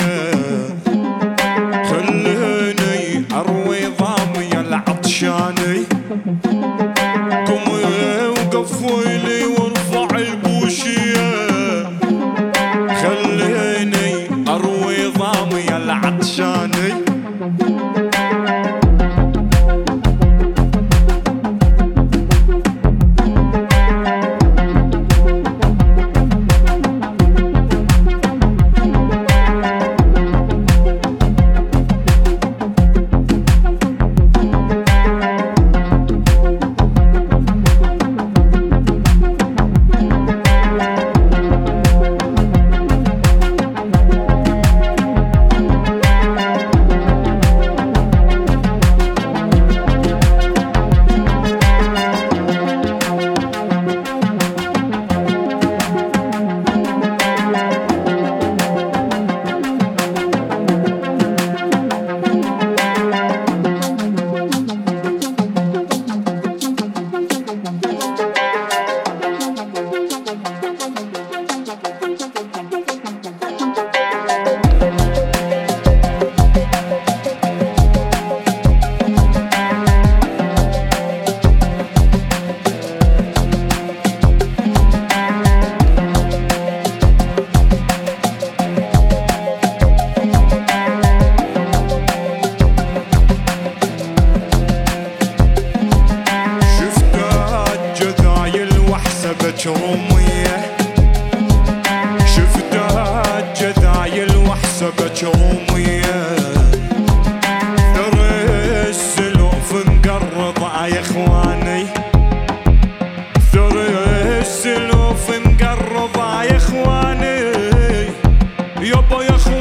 ضامية خليني أروي ضامية العطشاني. قومي وقفلي وارفع البوشية خليني أروي ضامية العطشاني. جرومية شفتها جذايل وحسبت جرومية ثر السلوف يا اخواني ثر السلوف يا إخواني. يابا يا اخواني